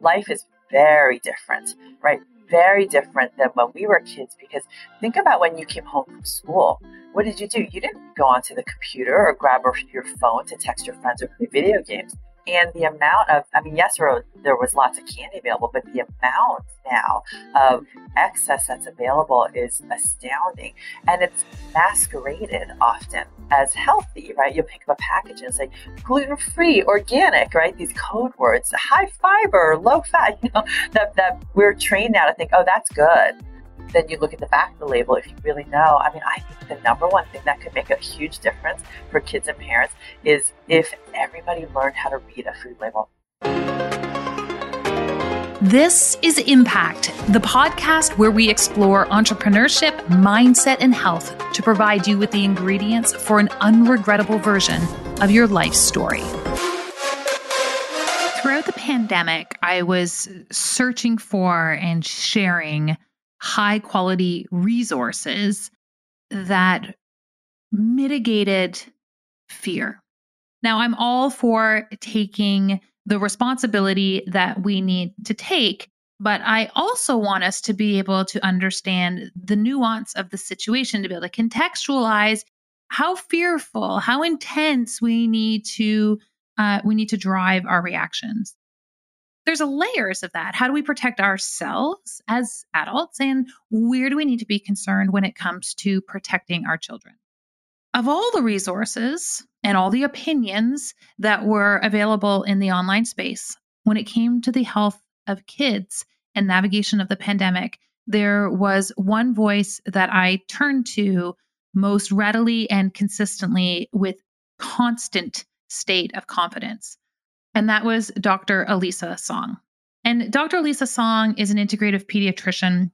Life is very different, right? Very different than when we were kids because think about when you came home from school. What did you do? You didn't go onto the computer or grab your phone to text your friends or play video games and the amount of i mean yes there was lots of candy available but the amount now of excess that's available is astounding. And it's masqueraded often as healthy right? You'll pick up a package and say gluten-free organic right? These code words high fiber low fat you know that, that we're trained now to think oh that's good then you look at the back of the label if you really know. I mean, I think the number one thing that could make a huge difference for kids and parents is if everybody learned how to read a food label. This is Impact, the podcast where we explore entrepreneurship, mindset, and health to provide you with the ingredients for an unregrettable version of your life story. Throughout the pandemic, I was searching for and sharing high quality resources that mitigated fear. Now, I'm all for taking the responsibility that we need to take, but I also want us to be able to understand the nuance of the situation, to be able to contextualize how fearful, how intense we need to uh, we need to drive our reactions there's a layers of that. How do we protect ourselves as adults? And where do we need to be concerned when it comes to protecting our children? Of all the resources and all the opinions that were available in the online space, when it came to the health of kids and navigation of the pandemic, there was one voice that I turned to most readily and consistently with constant state of confidence and that was Dr. Elisa Song. And Dr. Elisa Song is an integrative pediatrician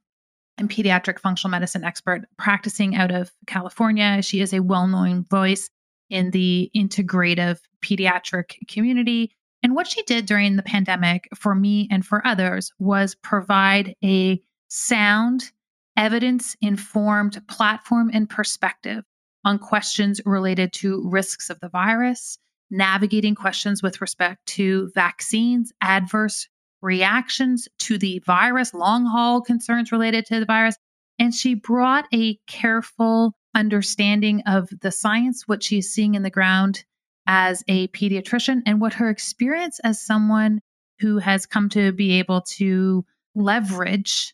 and pediatric functional medicine expert practicing out of California. She is a well known voice in the integrative pediatric community. And what she did during the pandemic for me and for others was provide a sound, evidence informed platform and perspective on questions related to risks of the virus, navigating questions with respect to vaccines, adverse reactions to the virus, long haul concerns related to the virus. And she brought a careful understanding of the science, what she's seeing in the ground as a pediatrician, and what her experience as someone who has come to be able to leverage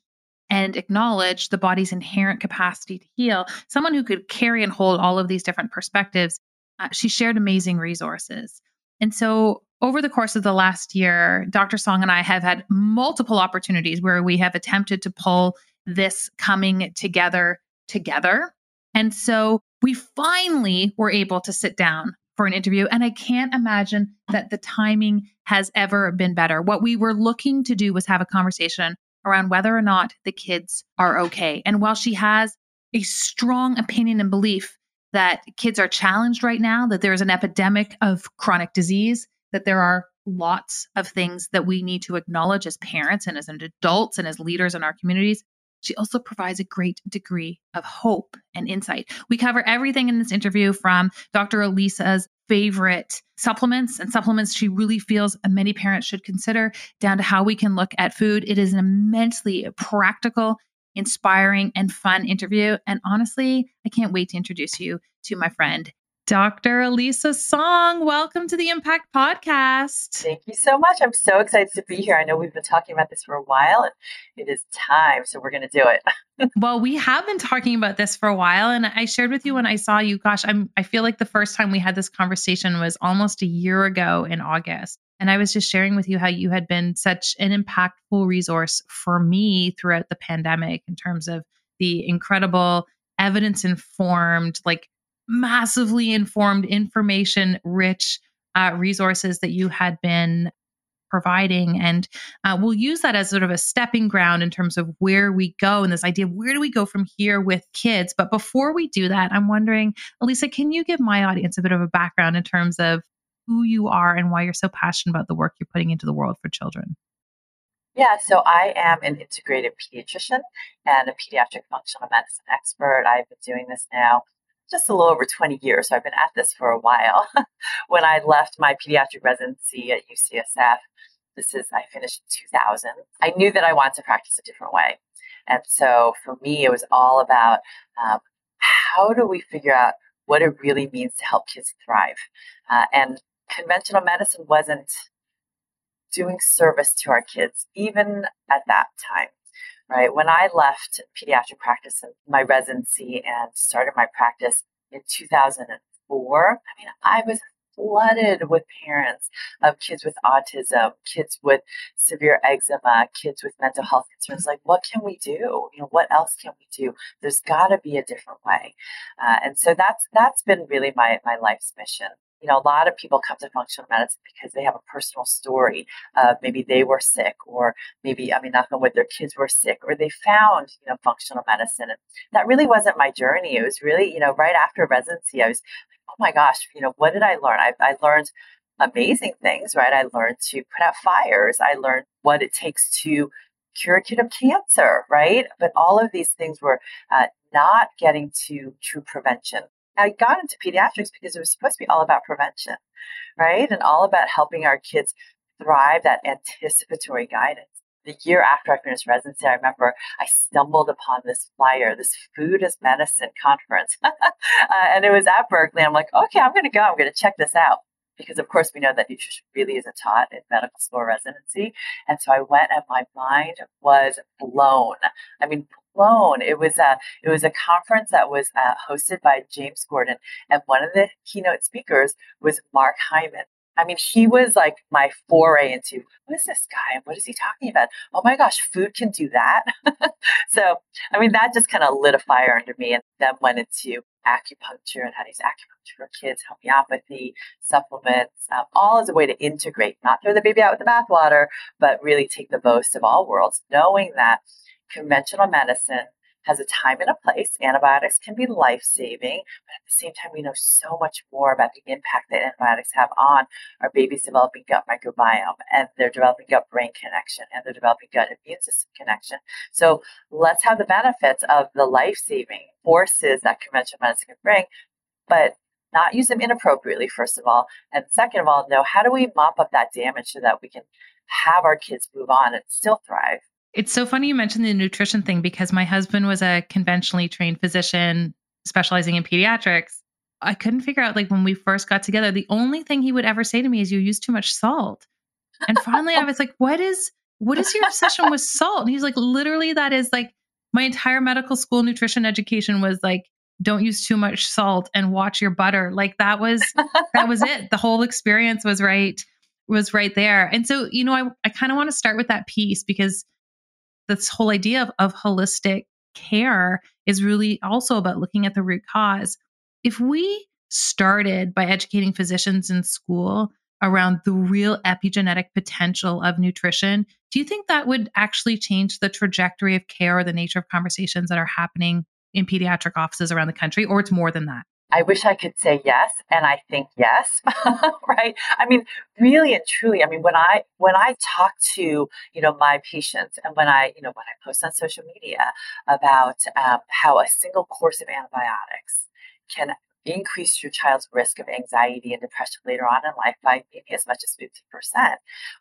and acknowledge the body's inherent capacity to heal, someone who could carry and hold all of these different perspectives uh, she shared amazing resources. And so, over the course of the last year, Dr. Song and I have had multiple opportunities where we have attempted to pull this coming together together. And so, we finally were able to sit down for an interview. And I can't imagine that the timing has ever been better. What we were looking to do was have a conversation around whether or not the kids are okay. And while she has a strong opinion and belief that kids are challenged right now, that there's an epidemic of chronic disease, that there are lots of things that we need to acknowledge as parents and as adults and as leaders in our communities. She also provides a great degree of hope and insight. We cover everything in this interview from Dr. Elisa's favorite supplements and supplements she really feels many parents should consider, down to how we can look at food. It is an immensely practical inspiring, and fun interview. And honestly, I can't wait to introduce you to my friend, Dr. Elisa Song. Welcome to the Impact Podcast. Thank you so much. I'm so excited to be here. I know we've been talking about this for a while and it is time. So we're going to do it. well, we have been talking about this for a while. And I shared with you when I saw you, gosh, I'm, I feel like the first time we had this conversation was almost a year ago in August. And I was just sharing with you how you had been such an impactful resource for me throughout the pandemic in terms of the incredible evidence informed, like massively informed, information rich uh, resources that you had been providing. And uh, we'll use that as sort of a stepping ground in terms of where we go and this idea of where do we go from here with kids. But before we do that, I'm wondering, Elisa, can you give my audience a bit of a background in terms of who you are and why you're so passionate about the work you're putting into the world for children. Yeah, so I am an integrated pediatrician and a pediatric functional medicine expert. I've been doing this now just a little over 20 years. So I've been at this for a while. when I left my pediatric residency at UCSF, this is, I finished in 2000. I knew that I wanted to practice a different way. And so for me, it was all about um, how do we figure out what it really means to help kids thrive? Uh, and conventional medicine wasn't doing service to our kids, even at that time right? When I left pediatric practice in my residency and started my practice in 2004, I mean, I was flooded with parents of kids with autism, kids with severe eczema, kids with mental health concerns. Like, what can we do? You know, what else can we do? There's got to be a different way, uh, and so that's that's been really my my life's mission you know, a lot of people come to functional medicine because they have a personal story. Uh, maybe they were sick, or maybe, I mean, not with their kids were sick, or they found, you know, functional medicine. And that really wasn't my journey. It was really, you know, right after residency, I was, oh my gosh, you know, what did I learn? I, I learned amazing things, right? I learned to put out fires. I learned what it takes to cure a kid of cancer, right? But all of these things were uh, not getting to true prevention. I got into pediatrics because it was supposed to be all about prevention, right? And all about helping our kids thrive that anticipatory guidance. The year after I finished residency, I remember I stumbled upon this flyer, this food as medicine conference. uh, and it was at Berkeley. I'm like, okay, I'm going to go. I'm going to check this out because of course we know that nutrition really isn't taught in medical school residency. And so I went and my mind was blown. I mean, It was a it was a conference that was uh, hosted by James Gordon, and one of the keynote speakers was Mark Hyman. I mean, he was like my foray into what is this guy and what is he talking about? Oh my gosh, food can do that. so, I mean, that just kind of lit a fire under me and then went into acupuncture and how to use acupuncture for kids, homeopathy, supplements, um, all as a way to integrate, not throw the baby out with the bathwater, but really take the most of all worlds, knowing that conventional medicine has a time and a place. Antibiotics can be life saving, but at the same time, we know so much more about the impact that antibiotics have on our baby's developing gut microbiome and their developing gut brain connection and their developing gut immune system connection. So let's have the benefits of the life saving forces that conventional medicine can bring, but not use them inappropriately, first of all. And second of all, know how do we mop up that damage so that we can have our kids move on and still thrive. It's so funny you mentioned the nutrition thing because my husband was a conventionally trained physician specializing in pediatrics. I couldn't figure out, like, when we first got together, the only thing he would ever say to me is, You use too much salt. And finally, I was like, What is, what is your obsession with salt? And he's like, Literally, that is like my entire medical school nutrition education was like, don't use too much salt and watch your butter. Like that was, that was it. The whole experience was right, was right there. And so, you know, I, I kind of want to start with that piece because this whole idea of, of holistic care is really also about looking at the root cause. If we started by educating physicians in school around the real epigenetic potential of nutrition, do you think that would actually change the trajectory of care or the nature of conversations that are happening in pediatric offices around the country, or it's more than that? I wish I could say yes, and I think yes, right? I mean, really and truly. I mean, when I when I talk to you know my patients, and when I you know when I post on social media about um, how a single course of antibiotics can increase your child's risk of anxiety and depression later on in life by maybe as much as 50%.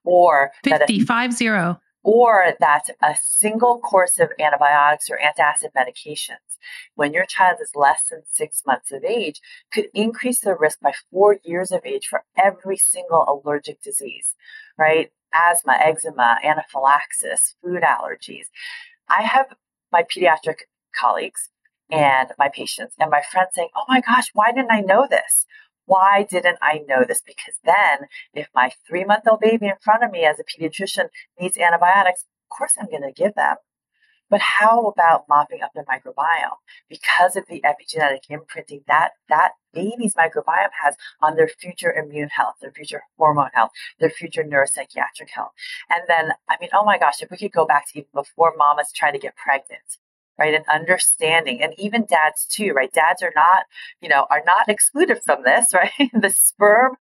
Or 50, a, five zero or that a single course of antibiotics or antacid medications when your child is less than six months of age could increase their risk by four years of age for every single allergic disease, right? Asthma, eczema, anaphylaxis, food allergies. I have my pediatric colleagues and my patients and my friends saying, Oh my gosh, why didn't I know this? Why didn't I know this? Because then, if my three month old baby in front of me as a pediatrician needs antibiotics, of course I'm going to give them. But how about mopping up their microbiome? Because of the epigenetic imprinting that that baby's microbiome has on their future immune health, their future hormone health, their future neuropsychiatric health. And then, I mean, oh my gosh, if we could go back to even before mamas try to get pregnant, right? And understanding, and even dads too, right? Dads are not, you know, are not excluded from this, right? the sperm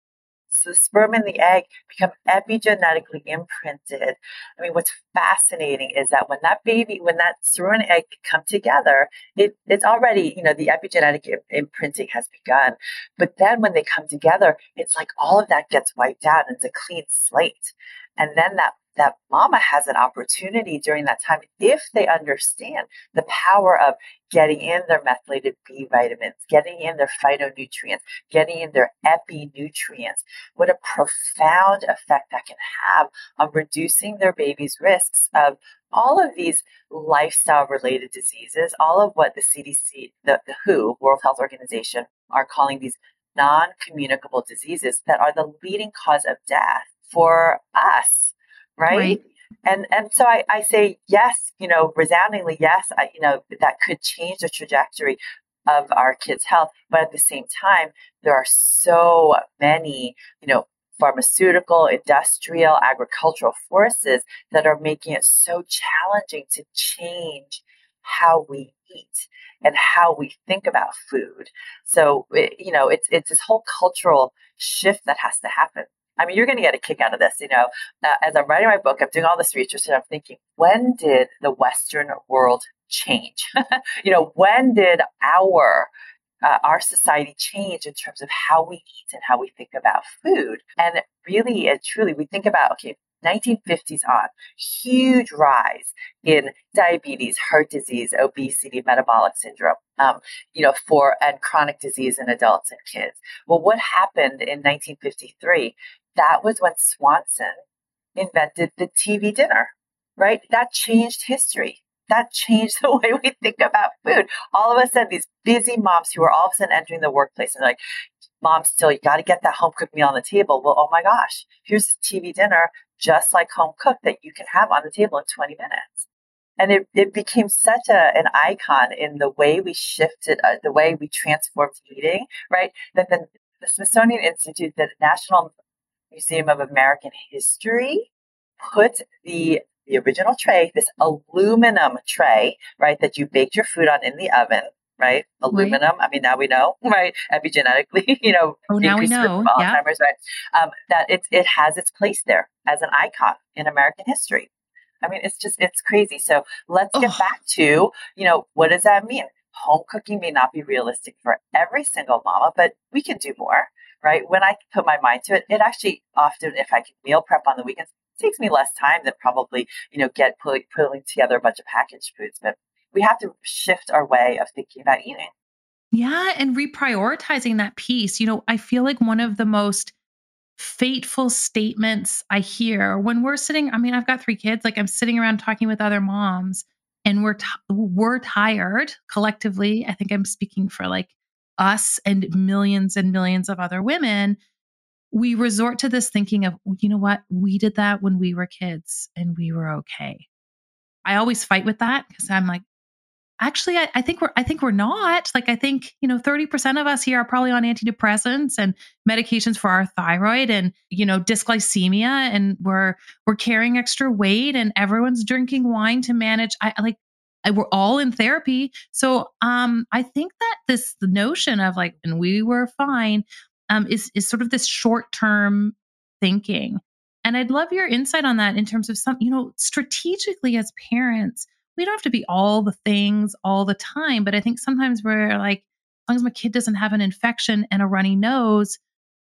So the sperm and the egg become epigenetically imprinted. I mean, what's fascinating is that when that baby, when that sperm and egg come together, it, it's already, you know, the epigenetic imprinting has begun. But then when they come together, it's like all of that gets wiped out and it's a clean slate. And then that that mama has an opportunity during that time if they understand the power of getting in their methylated B vitamins, getting in their phytonutrients, getting in their epi nutrients. What a profound effect that can have on reducing their baby's risks of all of these lifestyle related diseases, all of what the CDC, the, the WHO, World Health Organization, are calling these non communicable diseases that are the leading cause of death for us right? right. And and so I, I say yes, you know, resoundingly yes, I, you know, that could change the trajectory of our kids' health. But at the same time, there are so many, you know, pharmaceutical, industrial, agricultural forces that are making it so challenging to change how we eat and how we think about food. So, eh, you know, it's it's this whole cultural shift that has to happen. I mean, you're going to get a kick out of this. You know, uh, as I'm writing my book, I'm doing all this research and I'm thinking, when did the Western world change? you know, when did our uh, our society change in terms of how we eat and how we think about food? And really and truly, we think about okay, 1950s on, huge rise in diabetes, heart disease, obesity, metabolic syndrome, um, you know, for and chronic disease in adults and kids. Well, what happened in 1953? That was when Swanson invented the TV dinner, right? That changed history. That changed the way we think about food. All of a sudden, these busy moms who are all of a sudden entering the workplace and like, mom, still, you got to get that home cooked meal on the table. Well, oh my gosh, here's a TV dinner just like home cooked that you can have on the table in 20 minutes. And it, it became such a, an icon in the way we shifted, uh, the way we transformed eating, right? That the, the Smithsonian Institute, the National Museum of American History put the the original tray, this aluminum tray, right, that you baked your food on in the oven, right? Aluminum. Right. I mean, now we know, right? Epigenetically, you know, oh, now we know. Yeah. Alzheimer's, right? Um, that it it has its place there as an icon in American history. I mean, it's just it's crazy. So let's get back to you know what does that mean? Home cooking may not be realistic for every single mama, but we can do more right? When I put my mind to it, it actually often, if I can meal prep on the weekends, takes me less time than probably, you know, get pulling, pulling together a bunch of packaged foods. But we have to shift our way of thinking about eating. Yeah. And reprioritizing that piece. You know, I feel like one of the most fateful statements I hear when we're sitting, I mean, I've got three kids, like I'm sitting around talking with other moms and we're, t- we're tired collectively. I think I'm speaking for like us and millions and millions of other women, we resort to this thinking of, you know what, we did that when we were kids and we were okay. I always fight with that because I'm like, actually, I, I, think we're I think we're not. Like I think, you know, 30% of us here are probably on antidepressants and medications for our thyroid and, you know, dysglycemia and we're we're carrying extra weight and everyone's drinking wine to manage. I like we're all in therapy. So um, I think that this notion of like, and we were fine, um, is is sort of this short term thinking. And I'd love your insight on that in terms of some, you know, strategically as parents, we don't have to be all the things all the time. But I think sometimes we're like, as long as my kid doesn't have an infection and a runny nose,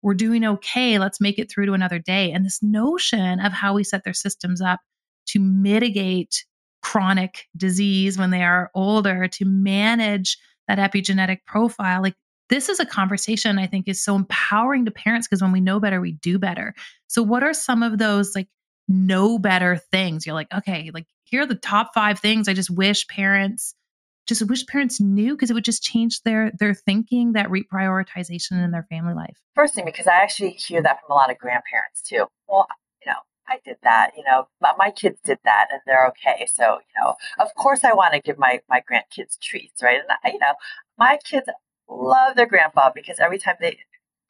we're doing okay. Let's make it through to another day. And this notion of how we set their systems up to mitigate chronic disease when they are older to manage that epigenetic profile like this is a conversation i think is so empowering to parents because when we know better we do better. So what are some of those like know better things? You're like okay like here are the top five things i just wish parents just wish parents knew because it would just change their their thinking that reprioritization in their family life. First thing because i actually hear that from a lot of grandparents too. Well you know I did that, you know, my, my kids did that and they're okay. So, you know, of course I want to give my, my grandkids treats, right? And I, you know, my kids love their grandpa because every time they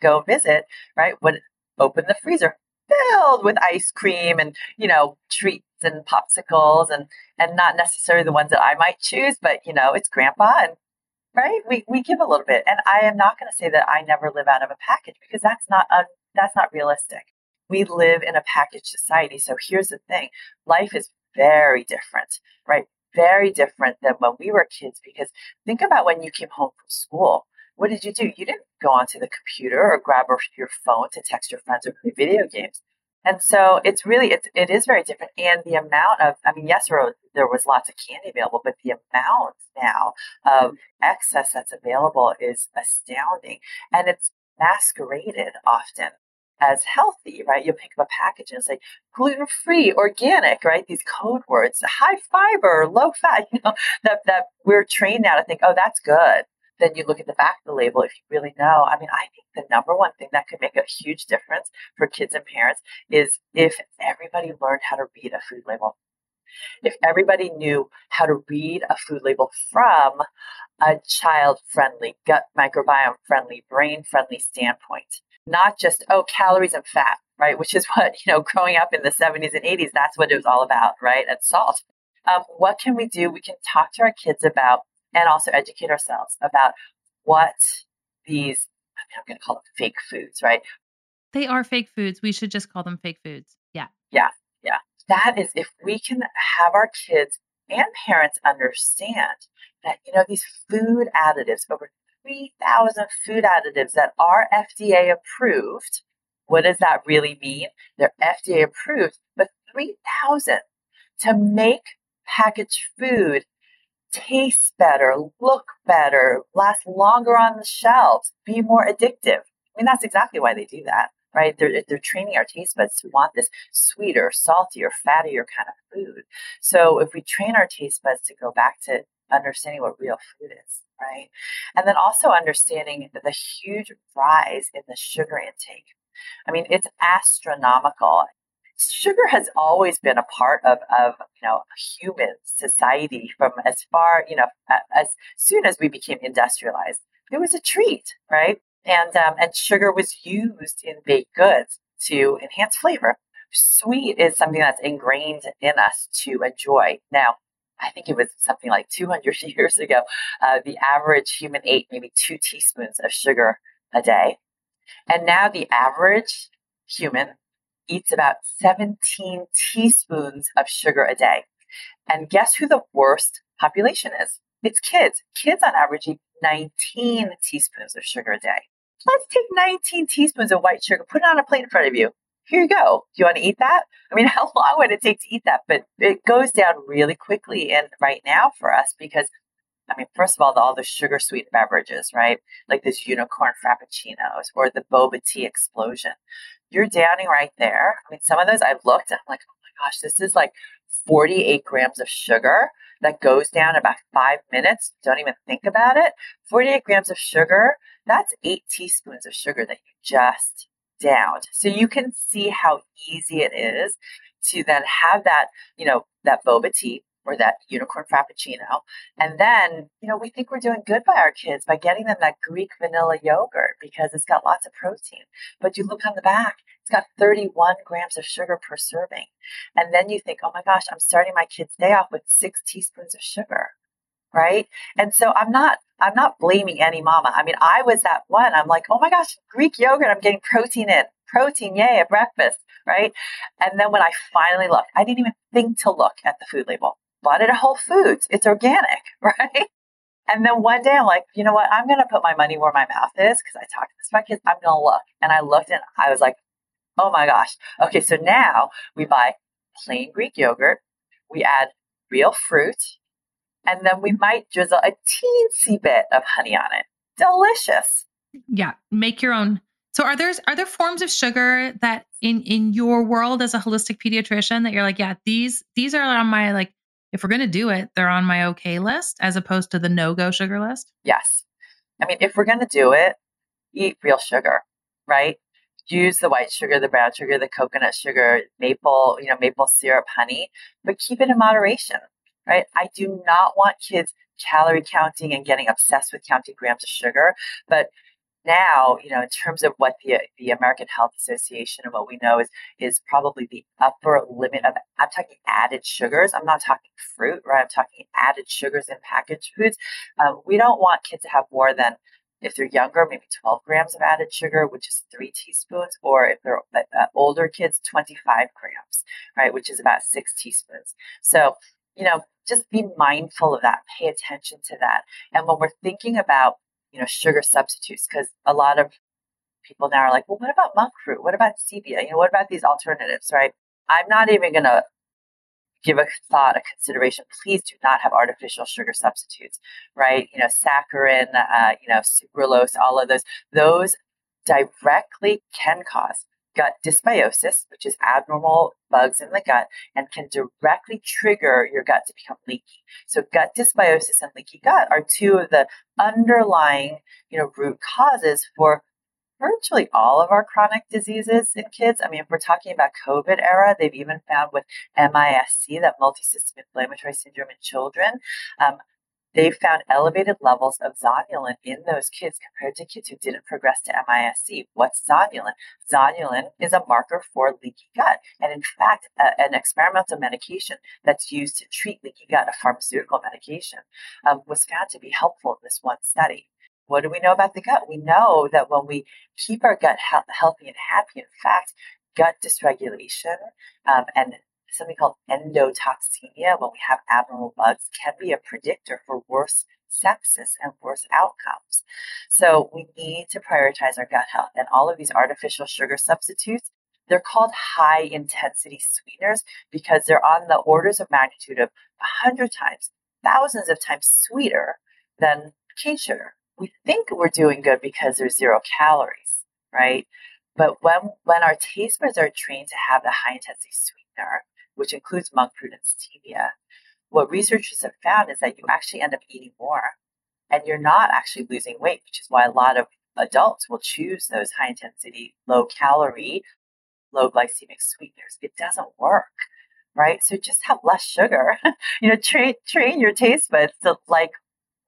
go visit, right, would open the freezer filled with ice cream and, you know, treats and popsicles and, and not necessarily the ones that I might choose, but, you know, it's grandpa and right? We, we give a little bit. And I am not going to say that I never live out of a package because that's not un, That's not realistic. We live in a packaged society. So here's the thing life is very different, right? Very different than when we were kids because think about when you came home from school. What did you do? You didn't go onto the computer or grab your phone to text your friends or play video games. And so it's really it's it is very different. And the amount of I mean, yes, there was, there was lots of candy available, but the amount now of excess that's available is astounding. And it's masqueraded often as healthy, right? You'll pick up a package and like gluten free, organic, right? These code words, high fiber, low fat, you know, that, that we're trained now to think, oh, that's good. Then you look at the back of the label if you really know. I mean, I think the number one thing that could make a huge difference for kids and parents is if everybody learned how to read a food label. If everybody knew how to read a food label from a child friendly, gut microbiome friendly, brain friendly standpoint, not just, oh, calories and fat, right? Which is what, you know, growing up in the 70s and 80s, that's what it was all about, right? And salt. Um, what can we do? We can talk to our kids about and also educate ourselves about what these, I mean, I'm going to call them fake foods, right? They are fake foods. We should just call them fake foods. Yeah. Yeah. Yeah. That is if we can have our kids and parents understand that, you know, these food additives, over 3,000 food additives that are FDA approved. What does that really mean? They're FDA approved, but 3,000 to make packaged food taste better, look better, last longer on the shelves, be more addictive. I mean, that's exactly why they do that, right? They're, they're training our taste buds to want this sweeter, saltier, fattier kind of food. So if we train our taste buds to go back to understanding what real food is, right? And then also understanding the huge rise in the sugar intake. I mean, it's astronomical. Sugar has always been a part of, of you know human society from as far you know as soon as we became industrialized. It was a treat right? And um, and sugar was used in baked goods to enhance flavor. Sweet is something that's ingrained in us to enjoy. Now I think it was something like 200 years ago. Uh, the average human ate maybe two teaspoons of sugar a day. And now the average human eats about 17 teaspoons of sugar a day. And guess who the worst population is? It's kids. Kids on average eat 19 teaspoons of sugar a day. Let's take 19 teaspoons of white sugar, put it on a plate in front of you. Here you go. Do you want to eat that? I mean, how long would it take to eat that? But it goes down really quickly and right now for us because I mean, first of all, the, all the sugar sweet beverages, right? Like this unicorn frappuccinos or the boba tea explosion you're downing right there. I mean, some of those I've looked I'm like, oh my gosh, this is like 48 grams of sugar that goes down in about five minutes. Don't even think about it. 48 grams of sugar, that's eight teaspoons of sugar that you just downed. So you can see how easy it is to then have that, you know, that boba tea or that unicorn frappuccino. And then, you know, we think we're doing good by our kids by getting them that Greek vanilla yogurt because it's got lots of protein. But you look on the back, it's got 31 grams of sugar per serving. And then you think, oh my gosh, I'm starting my kid's day off with six teaspoons of sugar. Right. And so I'm not, I'm not blaming any mama. I mean, I was that one. I'm like, oh my gosh, Greek yogurt, I'm getting protein in. Protein, yay, at breakfast. Right. And then when I finally looked, I didn't even think to look at the food label bought it at Whole Foods. It's organic, right? And then one day I'm like, you know what? I'm going to put my money where my mouth is because I talked to my kids. I'm going to look. And I looked and I was like, oh my gosh. Okay, so now we buy plain Greek yogurt. We add real fruit. And then we might drizzle a teensy bit of honey on it. Delicious. Yeah, make your own. So are there are there forms of sugar that in in your world as a holistic pediatrician that you're like, yeah, these these are on my like if we're going to do it, they're on my okay list as opposed to the no go sugar list? Yes. I mean, if we're going to do it, eat real sugar, right? Use the white sugar, the brown sugar, the coconut sugar, maple, you know, maple syrup, honey, but keep it in moderation, right? I do not want kids calorie counting and getting obsessed with counting grams of sugar, but now, you know, in terms of what the the American Health Association and what we know is is probably the upper limit of I'm talking added sugars. I'm not talking fruit, right? I'm talking added sugars in packaged foods. Um, we don't want kids to have more than If they're younger, maybe 12 grams of added sugar, which is three teaspoons, or if they're uh, older kids, 25 grams, right, which is about six teaspoons. So, you know, just be mindful of that, pay attention to that. And when we're thinking about, you know, sugar substitutes, because a lot of people now are like, well, what about monk fruit? What about stevia? You know, what about these alternatives, right? I'm not even going to give a thought, a consideration. Please do not have artificial sugar substitutes, right? You know, saccharin, uh, you know, sucralose, all of those. Those directly can cause gut dysbiosis, which is abnormal bugs in the gut, and can directly trigger your gut to become leaky. So, gut dysbiosis and leaky gut are two of the underlying, you know, root causes for virtually all of our chronic diseases in kids. I mean, if we're talking about COVID era, they've even found with MISC, that multisystem inflammatory syndrome in children, um, they found elevated levels of zonulin in those kids compared to kids who didn't progress to MISC. What's zonulin? Zonulin is a marker for leaky gut. And in fact, a, an experimental medication that's used to treat leaky gut, a pharmaceutical medication, um, was found to be helpful in this one study. What do we know about the gut? We know that when we keep our gut he- healthy and happy, in fact, gut dysregulation um, and something called endotoxemia, when we have abnormal bugs, can be a predictor for worse sepsis and worse outcomes. So we need to prioritize our gut health. And all of these artificial sugar substitutes, they're called high intensity sweeteners because they're on the orders of magnitude of 100 times, thousands of times sweeter than cane sugar we think we're doing good because there's zero calories, right? But when when our taste buds are trained to have the high intensity sweetener, which includes monk fruit and stevia, what researchers have found is that you actually end up eating more, and you're not actually losing weight, which is why a lot of adults will choose those high intensity, low calorie, low glycemic sweeteners. It doesn't work right? So just have less sugar. you know, train train your taste buds to like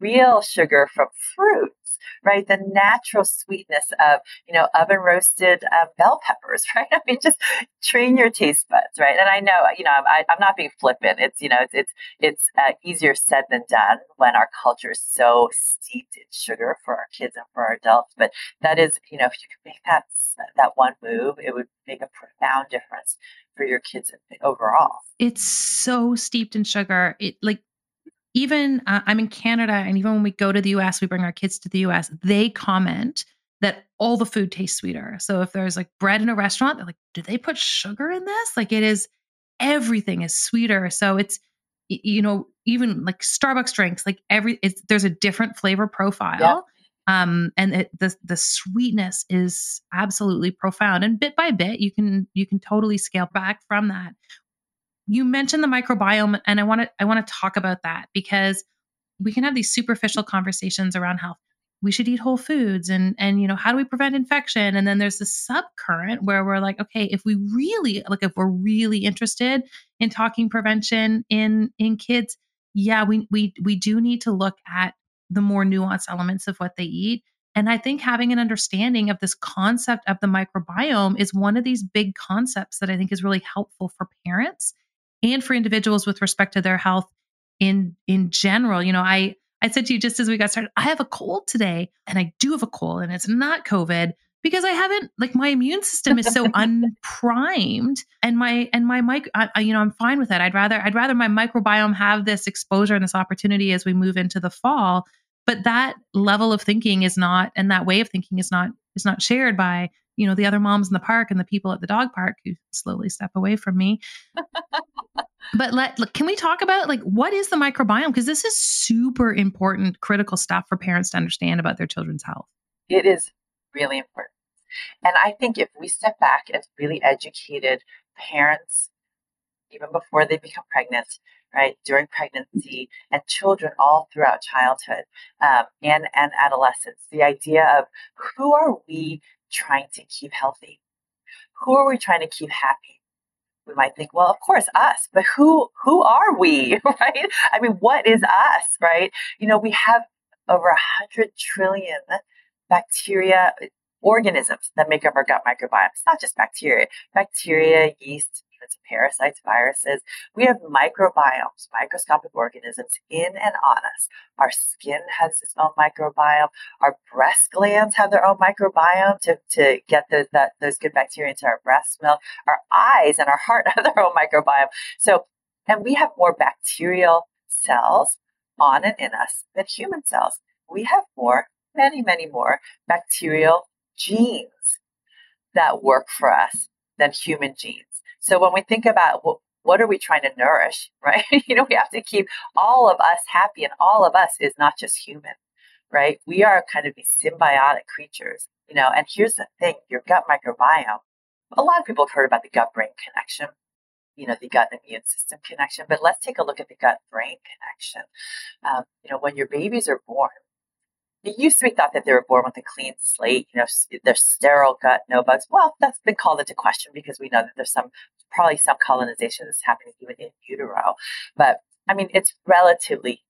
real sugar from fruits, right? The natural sweetness of, you know, oven roasted uh, bell peppers, right? I mean, just train your taste buds, right? And I know, you know, I, am not being flippant. It's, you know, it's, it's, it's uh, easier said than done when our culture is so steeped in sugar for our kids and for our adults. But that is, you know, if you could make that, that one move, it would make a profound difference for your kids overall. It's so steeped in sugar. It like even uh, I'm in Canada, and even when we go to the US, we bring our kids to the US, they comment that all the food tastes sweeter. So if there's like bread in a restaurant, they're like, do they put sugar in this? Like it is, everything is sweeter. So it's, you know, even like Starbucks drinks, like every, it's, there's a different flavor profile. Yeah. Um, and it, the the sweetness is absolutely profound. And bit by bit, you can you can totally scale back from that you mentioned the microbiome and I want to I want to talk about that because we can have these superficial conversations around health. We should eat whole foods and and you know how do we prevent infection and then there's this subcurrent where we're like okay if we really like if we're really interested in talking prevention in in kids yeah we we we do need to look at the more nuanced elements of what they eat and I think having an understanding of this concept of the microbiome is one of these big concepts that I think is really helpful for parents and for individuals with respect to their health in in general. You know, I I said to you just as we got started, I have a cold today and I do have a cold and it's not COVID because I haven't like my immune system is so unprimed and my and my mic I, you know I'm fine with it. I'd rather I'd rather my microbiome have this exposure and this opportunity as we move into the fall. But that level of thinking is not and that way of thinking is not is not shared by you know the other moms in the park and the people at the dog park who slowly step away from me but let can we talk about like what is the microbiome? Because this is super important critical stuff for parents to understand about their children's health. It is really important. And i think if we step back as really educated parents even before they become pregnant right during pregnancy and children all throughout childhood um, and and adolescence the idea of who are we trying to keep healthy? Who are we trying to keep happy we might think, well, of course, us, but who who are we, right? I mean, what is us, right? You know, we have over a hundred trillion bacteria uh, organisms that make up our gut microbiome. It's not just bacteria, bacteria, yeast, pathogens, parasites, viruses. We have microbiomes, microscopic organisms in and on us. Our skin has its own microbiome. Our breast glands have their own microbiome to, to get those, that, those good bacteria into our breast milk. Our eyes and our heart have their own microbiome. So, and we have more bacterial cells on and in us than human cells. We have more, many, many more bacterial genes that work for us than human genes. So when we think about what, what are we trying to nourish, right? you know, we have to keep all of us happy, and all of us is not just human, right? We are kind of these symbiotic creatures, you know. And here's the thing your gut microbiome, a lot of people have heard about the gut brain connection, you know, the gut immune system connection, but let's take a look at the gut brain connection. Um, you know, when your babies are born, it used to be thought that they were born with a clean slate, you know, their sterile gut, no bugs. Well, that's been called into question because we know that there's some, probably some colonization that's happening even in utero. But I mean, it's relatively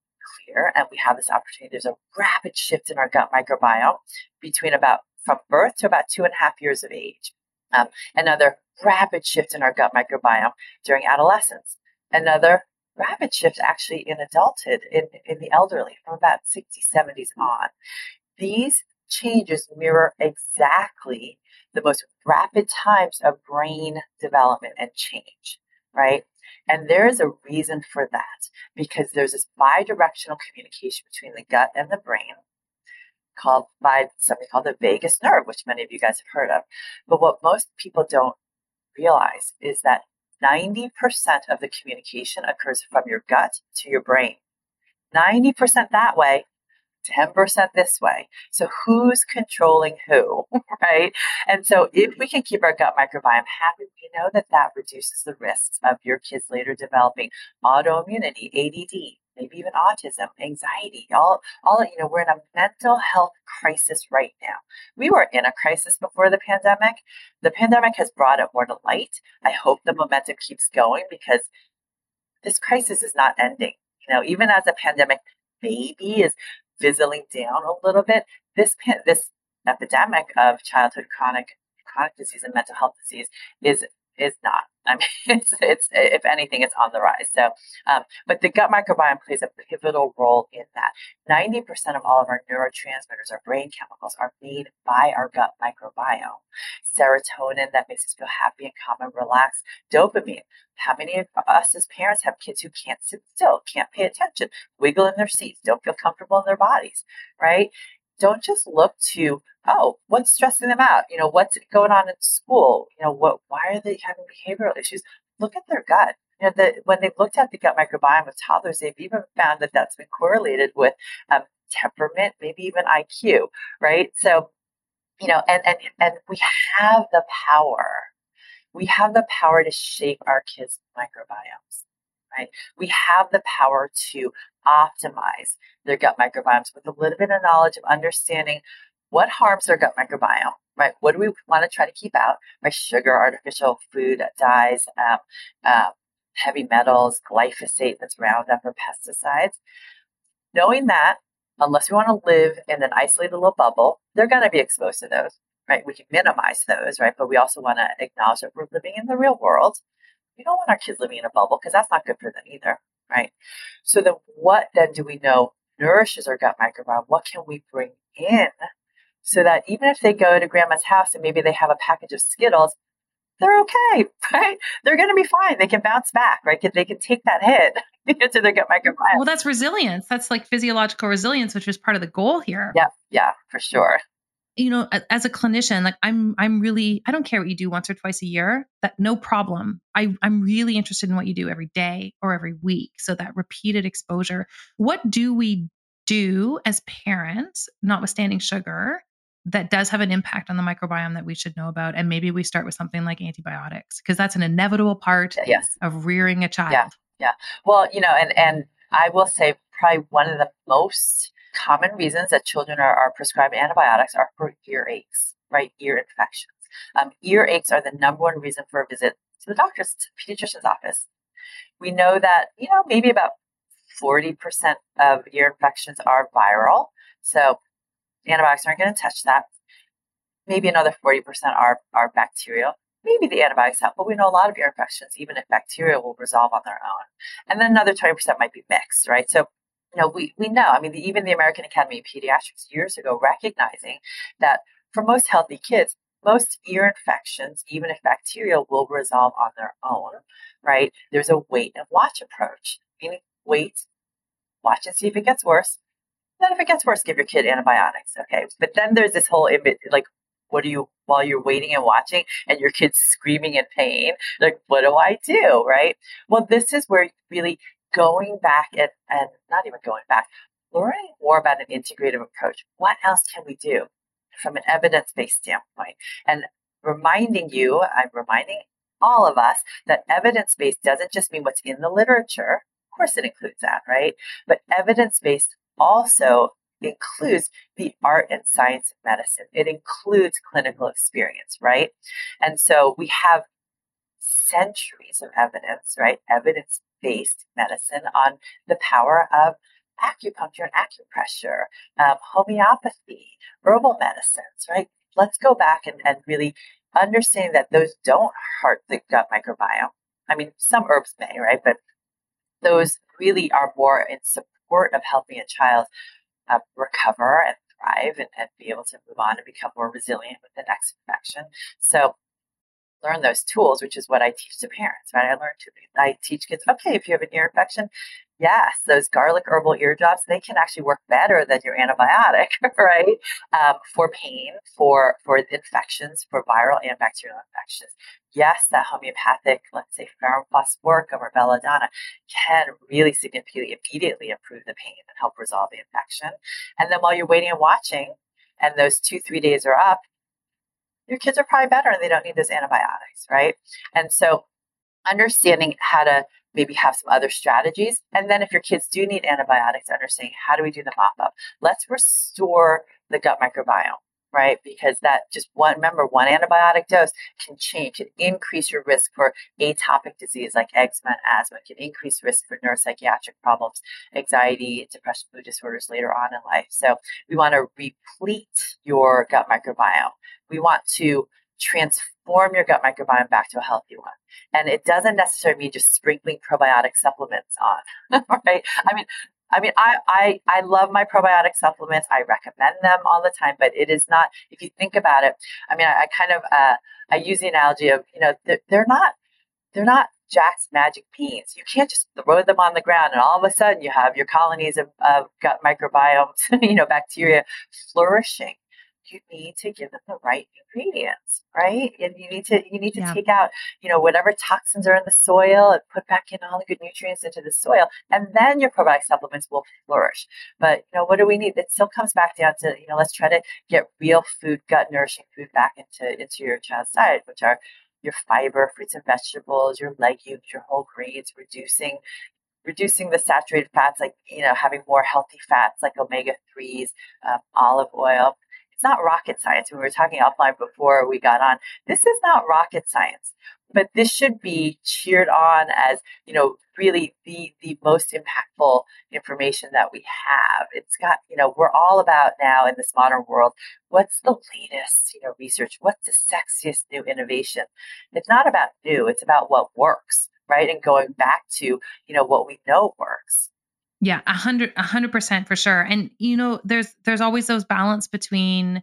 clear, and we have this opportunity. There's a rapid shift in our gut microbiome between about from birth to about two and a half years of age. Um, another rapid shift in our gut microbiome during adolescence. Another rapid shift actually in adulthood, in, in the elderly, from about 60s, 70s mm-hmm. on. These changes mirror exactly the most rapid times of brain development and change, right? And there is a reason for that because there's this bidirectional communication between the gut and the brain called by something called the vagus nerve, which many of you guys have heard of. But what most people don't realize is that 90% of the communication occurs from your gut to your brain. 90% that way, 10% this way. So who's controlling who, right? And so if we can keep our gut microbiome happy, we know that that reduces the risks of your kids later developing autoimmunity, ADD, maybe even autism, anxiety, all, all, you know, we're in a mental health crisis right now. We were in a crisis before the pandemic. The pandemic has brought it more to light. I hope the momentum keeps going because this crisis is not ending. You know, even as a pandemic maybe is fizzling down a little bit, this this epidemic of childhood chronic chronic disease and mental health disease is is not. I mean, it's, it's if anything, it's on the rise. So, um, but the gut microbiome plays a pivotal role in that. Ninety percent of all of our neurotransmitters, our brain chemicals, are made by our gut microbiome. Serotonin that makes us feel happy and calm and relaxed. Dopamine. How many of us as parents have kids who can't sit still, can't pay attention, wiggle in their seats, don't feel comfortable in their bodies, right? Don't just look to oh what's stressing them out? You know what's going on in school? You know what why are they having behavioral issues? Look at their gut. You know when they've looked at the gut microbiome of toddlers they've even found that that's been correlated with um, temperament maybe even iq right? So you know and and and we have the power we have the power to shape our kids microbiomes right? We have the power to optimize their gut microbiomes with a little bit of knowledge of understanding what harms their gut microbiome, right? What do we want to try to keep out? Right? Sugar, artificial food, dyes, um, uh, heavy metals, glyphosate that's Roundup or pesticides. Knowing that, unless we want to live in an isolated little bubble, they're going to be exposed to those, right? We can minimize those, right? But we also want to acknowledge that we're living in the real world we don't want our kids living in a bubble because that's not good for them either, right? So then what then do we know nourishes our gut microbiome? What can we bring in so that even if they go to grandma's house and maybe they have a package of Skittles, they're okay, right? They're going to be fine. They can bounce back, right? They can take that hit into their gut microbiome. Well, that's resilience. That's like physiological resilience, which is part of the goal here. Yeah, yeah, for sure you know as a clinician like i'm i'm really i don't care what you do once or twice a year that no problem. I i'm really interested in what you do every day or every week. So that repeated exposure. What do we do as parents notwithstanding sugar that does have an impact on the microbiome that we should know about? And maybe we start with something like antibiotics because that's an inevitable part yes. of rearing a child. yeah yeah. Well you know and and i will say probably one of the most common reasons that children are, are prescribed antibiotics are for ear aches, right? Ear infections. Um, ear aches are the number one reason for a visit to the doctor's to pediatrician's office. We know that, you know, maybe about 40% of ear infections are viral. So antibiotics aren't going to touch that. Maybe another 40% are, are bacterial. maybe the antibiotics help, but we know a lot of ear infections, even if bacteria will resolve on their own. And then another 20% might be mixed, right? So, you know, we, we know, I mean, the, even the American Academy of Pediatrics years ago recognizing that for most healthy kids, most ear infections, even if bacterial, will resolve on their own, right? There's a wait and watch approach, meaning wait, watch and see if it gets worse. Then if it gets worse, give your kid antibiotics. Okay. But then there's this whole like what do you while you're waiting and watching and your kid's screaming in pain like what do i do right well this is where really going back and, and not even going back learning more about an integrative approach what else can we do from an evidence-based standpoint and reminding you i'm reminding all of us that evidence-based doesn't just mean what's in the literature of course it includes that right but evidence-based also includes the art and science of medicine. It includes clinical experience, right? And so we have centuries of evidence, right? Evidence based medicine on the power of acupuncture and acupressure, um, homeopathy, herbal medicines, right? Let's go back and, and really understand that those don't hurt the gut microbiome. I mean, some herbs may, right? But those really are more in support of helping a child uh, recover and thrive and, and be able to move on and become more resilient with the next infection. So learn those tools, which is what I teach to parents, right? I learn to, I teach kids, okay, if you have an ear infection, yes, those garlic herbal ear drops, they can actually work better than your antibiotic, right? Um, for pain, for, for infections, for viral and bacterial infections. Yes, that homeopathic, let's say phosphoric or belladonna can really significantly immediately improve the pain and help resolve the infection. And then while you're waiting and watching, and those two, three days are up, your kids are probably better and they don't need those antibiotics, right? And so understanding how to maybe have some other strategies. And then if your kids do need antibiotics, understanding how do we do the mop up? Let's restore the gut microbiome right? Because that just one, remember, one antibiotic dose can change, can increase your risk for atopic disease like eczema and asthma, can increase risk for neuropsychiatric problems, anxiety, depression, mood disorders later on in life. So we want to replete your gut microbiome. We want to transform your gut microbiome back to a healthy one. And it doesn't necessarily mean just sprinkling probiotic supplements on, right? I mean, I mean, I, I, I love my probiotic supplements. I recommend them all the time, but it is not, if you think about it, I mean, I, I kind of, uh, I use the analogy of, you know, they're, they're not, they're not Jack's magic beans. You can't just throw them on the ground and all of a sudden you have your colonies of, of gut microbiomes, you know, bacteria flourishing you need to give them the right ingredients, right? And you need to you need to yeah. take out, you know, whatever toxins are in the soil and put back in all the good nutrients into the soil, and then your probiotic supplements will flourish. But you know, what do we need? It still comes back down to you know, let's try to get real food, gut nourishing food back into into your child's diet, which are your fiber, fruits and vegetables, your legumes, your whole grains, reducing reducing the saturated fats, like you know, having more healthy fats like omega threes, um, olive oil, it's not rocket science. We were talking offline before we got on. This is not rocket science, but this should be cheered on as, you know, really the, the most impactful information that we have. It's got, you know, we're all about now in this modern world, what's the latest, you know, research? What's the sexiest new innovation? It's not about new, it's about what works, right? And going back to, you know, what we know works. Yeah, a hundred, a hundred percent for sure. And you know, there's there's always those balance between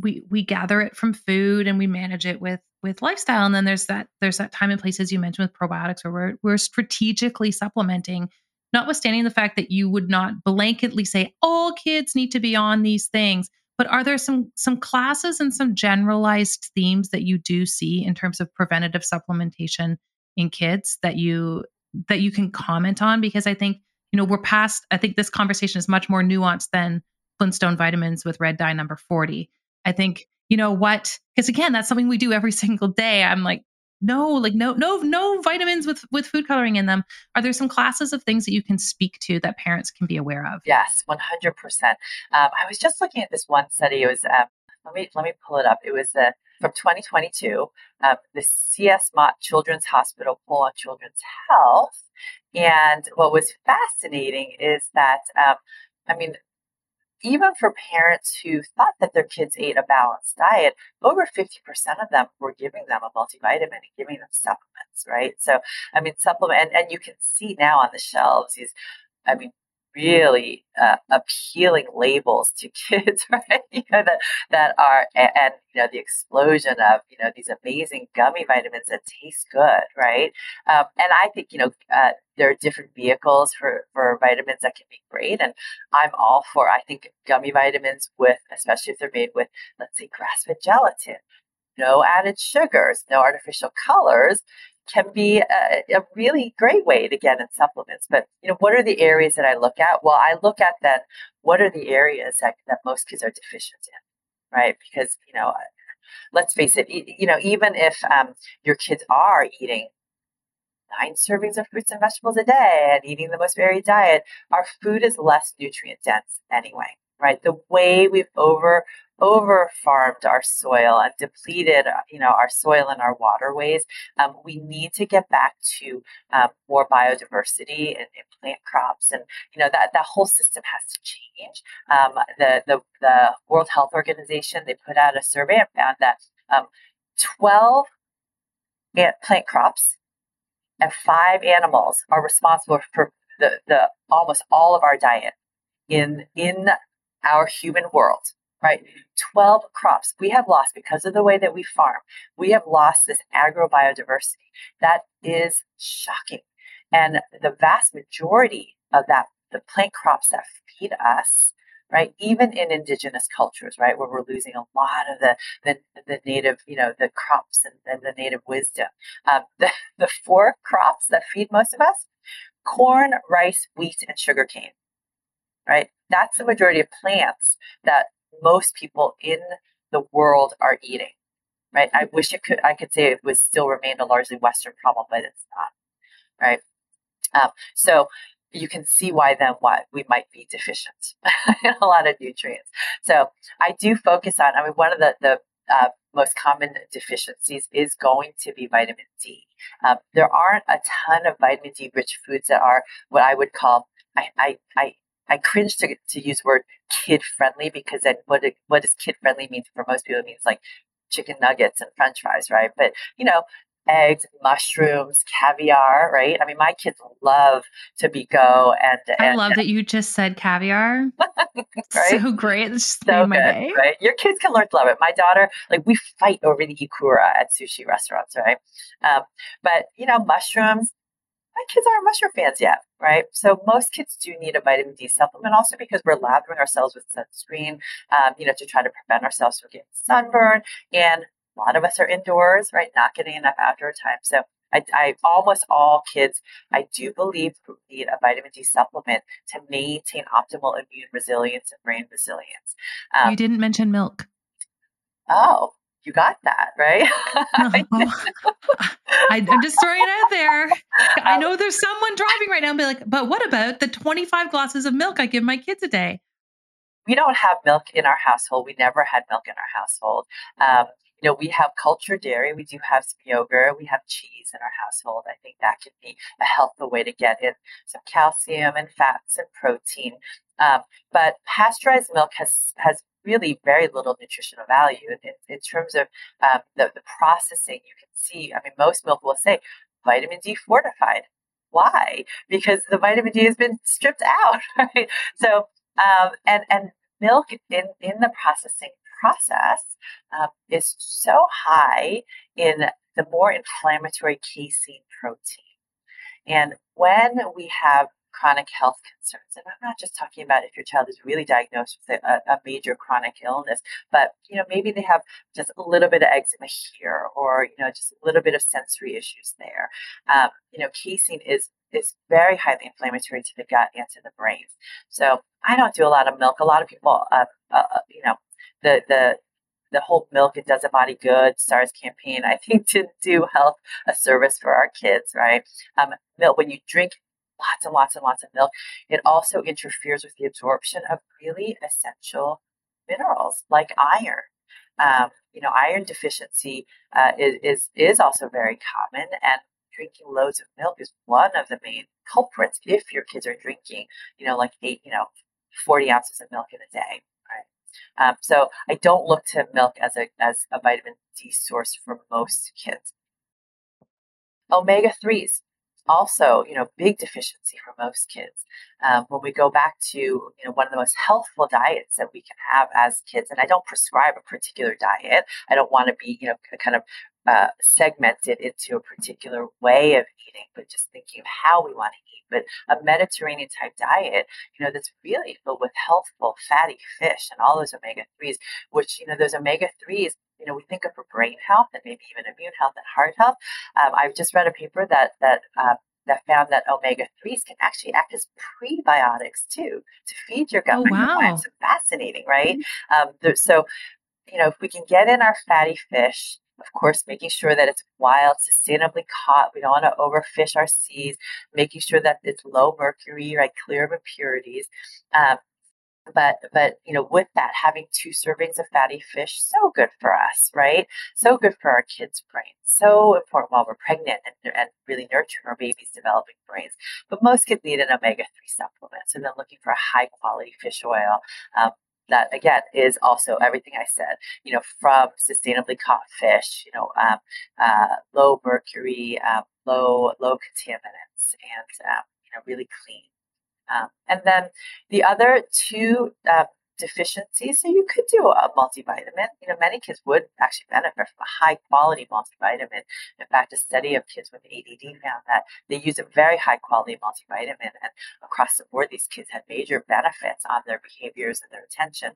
we we gather it from food and we manage it with with lifestyle, and then there's that there's that time and place as you mentioned with probiotics where we're we're strategically supplementing, notwithstanding the fact that you would not blanketly say all kids need to be on these things. But are there some some classes and some generalized themes that you do see in terms of preventative supplementation in kids that you that you can comment on? Because I think you know, we're past, I think this conversation is much more nuanced than Flintstone vitamins with red dye number 40. I think, you know what, because again, that's something we do every single day. I'm like, no, like no, no, no vitamins with with food coloring in them. Are there some classes of things that you can speak to that parents can be aware of? Yes, one hundred percent. Um, I was just looking at this one study. It was um, let me let me pull it up. It was uh, from 2022. Uh, the CS Mott Children's Hospital poll on children's health and what was fascinating is that, um, I mean, even for parents who thought that their kids ate a balanced diet, over 50% of them were giving them a multivitamin and giving them supplements, right? So, I mean, supplement, and, and you can see now on the shelves these, I mean, really uh, appealing labels to kids, right? You know, that, that are, and, and, you know, the explosion of, you know, these amazing gummy vitamins that taste good, right? Um, and I think, you know, uh, there are different vehicles for, for vitamins that can be great. And I'm all for, I think, gummy vitamins with, especially if they're made with, let's say, grass fed gelatin, no added sugars, no artificial colors, can be a, a, really great way to get in supplements. But you know, what are the areas that I look at? Well, I look at then what are the areas that, that most kids are deficient in, right? Because you know, let's face it, you know, even if um, your kids are eating nine servings of fruits and vegetables a day and eating the most varied diet, our food is less nutrient dense anyway, right? The way we've over over farmed our soil and depleted, uh, you know, our soil and our waterways. Um, we need to get back to um, more biodiversity in, plant crops, and you know that that whole system has to change. Um, the the the World Health Organization they put out a survey and found that um, twelve plant crops and five animals are responsible for the, the almost all of our diet in in our human world right? 12 crops we have lost because of the way that we farm. We have lost this agrobiodiversity. That is shocking. And the vast majority of that, the plant crops that feed us, right? Even in indigenous cultures, right, where we're losing a lot of the the, the native, you know, the crops and, and the native wisdom. Um, the, the four crops that feed most of us: corn, rice, wheat, and sugarcane. Right? That's the majority of plants that most people in the world are eating. Right? I wish it could I could say it was still remained a largely Western problem, but it's not. Right? Um, so you can see why then why we might be deficient in a lot of nutrients. So I do focus on. I mean, one of the the uh, most common deficiencies is going to be vitamin D. Um, there aren't a ton of vitamin D rich foods that are what I would call I, I, I I cringe to, to use word kid friendly because then what what does kid friendly mean for most people? It means like chicken nuggets and French fries, right? But you know, eggs, mushrooms, caviar, right? I mean, my kids love to be go and, and I love that you just said caviar. right? So great. It's so good, day. right? Your kids can learn to love it. My daughter, like we fight over the ikura at sushi restaurants, right? Um, but you know, mushrooms, my kids aren't mushroom fans yet, right? So most kids do need a vitamin D supplement also because we're lathering ourselves with sunscreen, um, you know, to try to prevent ourselves from getting sunburn. And a lot of us are indoors, right? Not getting enough outdoor time. So I, I, almost all kids, I do believe, need a vitamin D supplement to maintain optimal immune resilience and brain resilience. Um, you didn't mention milk. Oh, you got that right. I, am just throwing it out there. I know there's someone driving right now and be like, but what about the 25 glasses of milk I give my kids a day? We don't have milk in our household. We never had milk in our household. Um, you know, we have cultured dairy, we do have some yogurt, we have cheese in our household. I think that could be a helpful way to get in some calcium and fats and protein. Um, but pasteurized milk has has really very little nutritional value in, in terms of um, the, the processing. You can see, I mean, most milk will say vitamin D fortified. Why? Because the vitamin D has been stripped out, right? So, um, and and milk in in the processing process um, is so high in the more inflammatory casein protein. And when we have chronic health concerns. And I'm not just talking about if your child is really diagnosed with a, a, major chronic illness, but you know maybe they have just a little bit of eczema here, or you know just a little bit of sensory issues there. Um, you know, casein is is very highly inflammatory to the gut and to the brain. So I don't do a lot of milk. A lot of people, uh, uh, uh you know, the the the whole milk it does a body good stars campaign i think to do health a service for our kids right um, milk when you drink lots and lots and lots of milk, it also interferes with the absorption of really essential minerals like iron. Um, you know, iron deficiency uh, is, is is also very common, and drinking loads of milk is one of the main culprits if your kids are drinking, you know, like eight, you know, 40 ounces of milk in a day. Right? Um, so I don't look to milk as a as a vitamin D source for most kids. Omega threes also, you know, big deficiency for most kids. Um, when we go back to, you know, one of the most healthful diets that we can have as kids, and I don't prescribe a particular diet. I don't want to be, you know, kind of uh, segmented into a particular way of eating, but just thinking of how we want to eat. But a Mediterranean type diet, you know, that's really filled with healthful, fatty fish and all those omega 3s, which, you know, those omega 3s you know, we think of for brain health and maybe even immune health and heart health. Um, I've just read a paper that that uh, that found that omega threes can actually act as prebiotics too to feed your gut oh, microbiome. Wow. So fascinating, right? Mm-hmm. Um, so, you know, if we can get in our fatty fish. Of course, making sure that it's wild, sustainably caught. We don't want to overfish our seas. Making sure that it's low mercury, right, clear of impurities. Um, but but you know with that having two servings of fatty fish so good for us right? So good for our kids brains so important while we're pregnant and, and really nurturing our babies developing brains. But most kids need an omega-3 supplement so then looking for a high quality fish oil um, that again is also everything I said, you know, from sustainably caught fish, you know, um, uh, low mercury, um, low low contaminants, and um, you know, really clean um, and then the other two uh, deficiencies, so you could do a multivitamin. You know, many kids would actually benefit from a high quality multivitamin. In fact, a study of kids with ADD found that they use a very high quality multivitamin, and across the board, these kids had major benefits on their behaviors and their attention.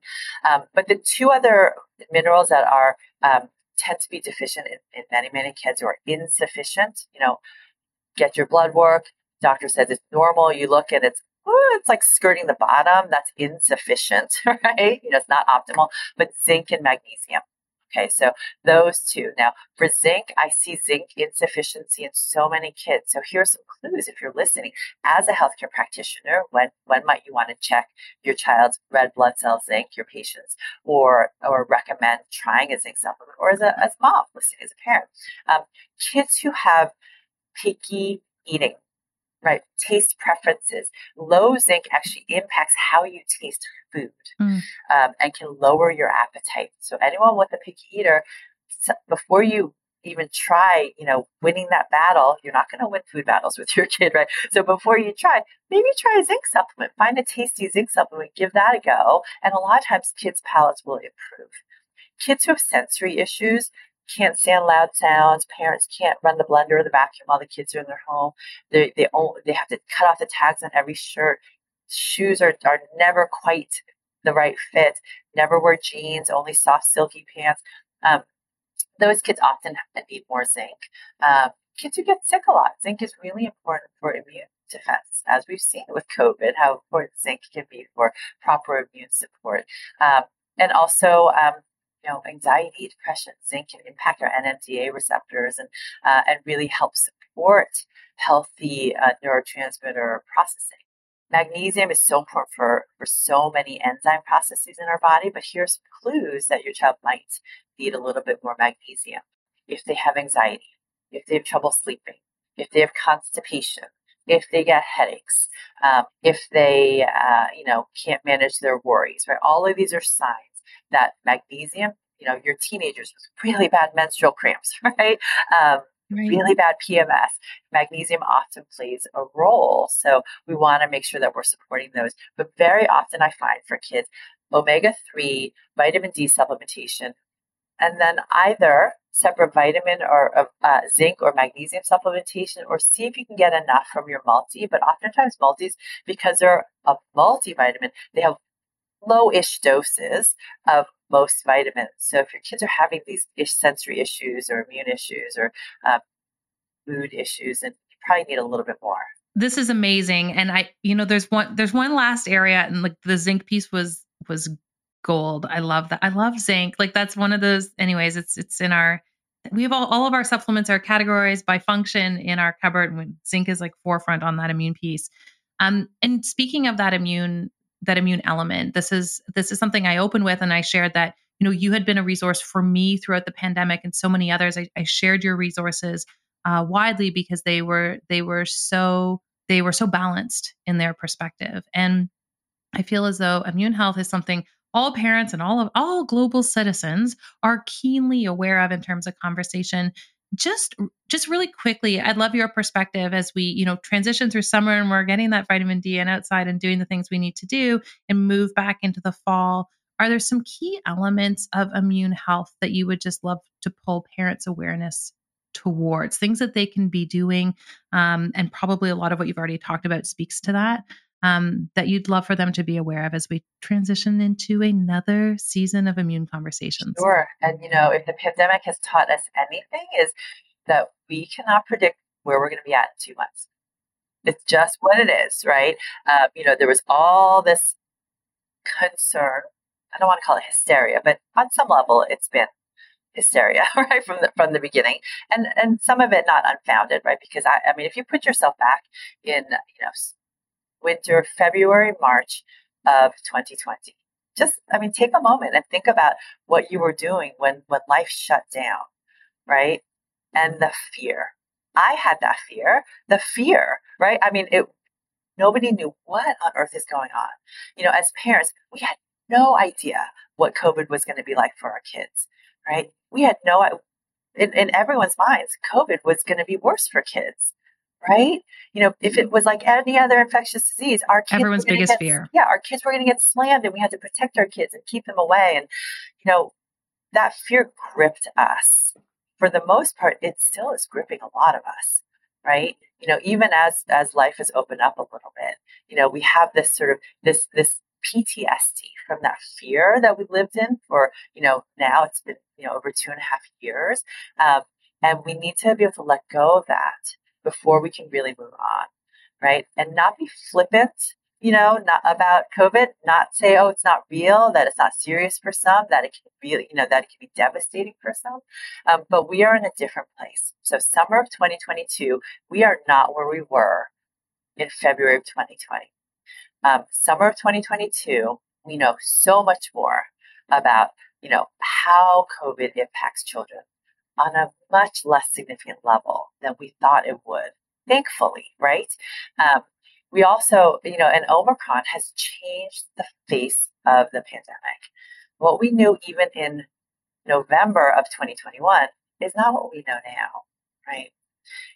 Um, but the two other minerals that are um, tend to be deficient in, in many many kids or insufficient, you know, get your blood work. Doctor says it's normal. You look and it's it's like skirting the bottom. That's insufficient, right? You know, it's not optimal, but zinc and magnesium. Okay, so those two. Now, for zinc, I see zinc insufficiency in so many kids. So here's some clues if you're listening. As a healthcare practitioner, when when might you want to check your child's red blood cell zinc, your patients, or or recommend trying a zinc supplement, or as a as mom listening as a parent, um, kids who have picky eating right? Taste preferences. Low zinc actually impacts how you taste food mm. um, and can lower your appetite. So anyone with a picky eater, before you even try, you know, winning that battle, you're not going to win food battles with your kid, right? So before you try, maybe try a zinc supplement. Find a tasty zinc supplement, give that a go, and a lot of times kids' palates will improve. Kids who have sensory issues, can't stand loud sounds. Parents can't run the blender or the vacuum while the kids are in their home. They they only, they have to cut off the tags on every shirt. Shoes are are never quite the right fit. Never wear jeans. Only soft silky pants. Um, those kids often need more zinc. Um, kids who get sick a lot, zinc is really important for immune defense, as we've seen with COVID. How important zinc can be for proper immune support. Um, and also um, you know, anxiety, depression, zinc can impact our NMDA receptors and uh, and really help support healthy uh, neurotransmitter processing. Magnesium is so important for, for so many enzyme processes in our body, but here's some clues that your child might need a little bit more magnesium. If they have anxiety, if they have trouble sleeping, if they have constipation, if they get headaches, um, if they, uh, you know, can't manage their worries, right? All of these are signs that magnesium, you know, your teenagers with really bad menstrual cramps, right? Um, Right. really bad PMS, magnesium often plays a role. So we want to make sure that we're supporting those. But very often I find for kids, omega 3, vitamin D supplementation, and then either separate vitamin or uh, zinc or magnesium supplementation, or see if you can get enough from your multi. But oftentimes, multis, because they're a multivitamin, they have low-ish doses of most vitamins. So if your kids are having these sensory issues or immune issues or uh, mood issues, then you probably need a little bit more. This is amazing, and I, you know, there's one, there's one last area, and like the zinc piece was was gold. I love that. I love zinc. Like that's one of those. Anyways, it's it's in our. We have all, all of our supplements are categorized by function in our cupboard. And zinc is like forefront on that immune piece. Um, and speaking of that immune that immune element. This is this is something I open with, and I shared that you know you had been a resource for me throughout the pandemic, and so many others. I, I shared your resources uh, widely because they were they were so they were so balanced in their perspective, and I feel as though immune health is something all parents and all of all global citizens are keenly aware of in terms of conversation just just really quickly i'd love your perspective as we you know transition through summer and we're getting that vitamin d and outside and doing the things we need to do and move back into the fall. Are there some key elements of immune health that you would just love to pull parents awareness towards? Things that they can be doing um, and probably a lot of what you've already talked about speaks to that um, that you'd love for them to be aware of as we transition into another season of immune conversations? Sure. And, you know, if the pandemic has taught us anything, is that we cannot predict where we're going to be at in two months. It's just what it is, right? Uh, you know, there was all this concern. I don't want to call it hysteria, but on some level, it's been hysteria, right, from the from the beginning, and and some of it not unfounded, right? Because I, I mean, if you put yourself back in, you know, winter, February, March of 2020. Just, I mean, take a moment and think about what you were doing when, when life shut down, right? And the fear. I had that fear, the fear, right? I mean, it, nobody knew what on earth is going on. You know, as parents, we had no idea what COVID was going to be like for our kids, right? We had no, in, in everyone's minds, COVID was going to be worse for kids right? You know, if it was like any other infectious disease, our kids everyone's biggest get, fear. Yeah, our kids were going to get slammed, and we had to protect our kids and keep them away. And you know, that fear gripped us. For the most part, it still is gripping a lot of us, right? You know, even as as life has opened up a little bit, you know, we have this sort of this this PTSD from that fear that we lived in for, you know, now it's been, you know, over two and a half years. Um, and we need to be able to let go of that before we can really move on, right? And not be flippant, you know, not about COVID, not say, oh, it's not real, that it's not serious for some, that it can be, you know, that it can be devastating for some. Um, but we are in a different place. So summer of 2022, we are not where we were in February of 2020. Um, summer of 2022, we know so much more about, you know, how COVID impacts children on a much less significant level than we thought it would, thankfully, right? Um, we also, you know, and Omicron has changed the face of the pandemic. What we knew even in November of 2021 is not what we know now, right?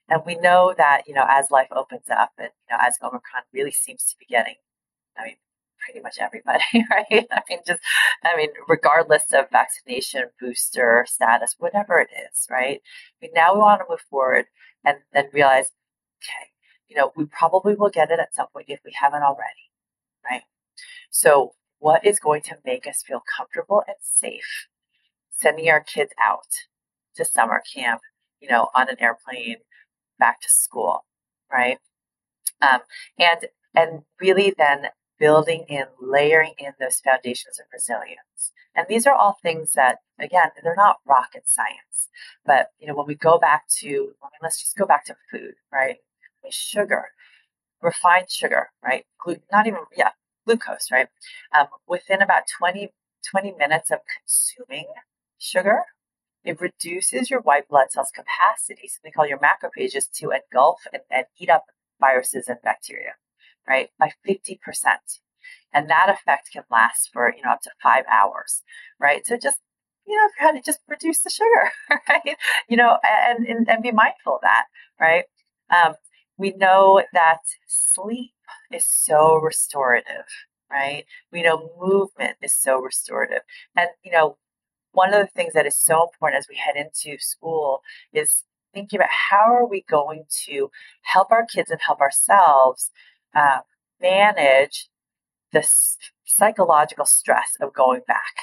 And we know that, you know, as life opens up and, you know, as Omicron really seems to be getting, I mean, pretty much everybody, right? I mean, just, I mean, regardless of vaccination, booster status, whatever it is, right? I mean, now we want to move forward and then realize, okay, you know, we probably will get it at some point if we haven't already, right? So, what is going to make us feel comfortable and safe sending our kids out to summer camp, you know, on an airplane, back to school, right? Um, and and really then building in, layering in those foundations of resilience. And these are all things that, again, they're not rocket science. But, you know, when we go back to, I mean, let's just go back to food, right? Sugar, refined sugar, right? Glu- not even, yeah, glucose, right? Um, within about 20, 20 minutes of consuming sugar, it reduces your white blood cells' capacity, something called your macrophages, to engulf and, and eat up viruses and bacteria right, by 50%. And that effect can last for, you know, up to five hours, right? So just, you know, kind to just reduce the sugar, right? You know, and, and, and be mindful of that, right? Um, we know that sleep is so restorative, right? We know movement is so restorative. And, you know, one of the things that is so important as we head into school is thinking about how are we going to help our kids and help ourselves uh, manage the psychological stress of going back,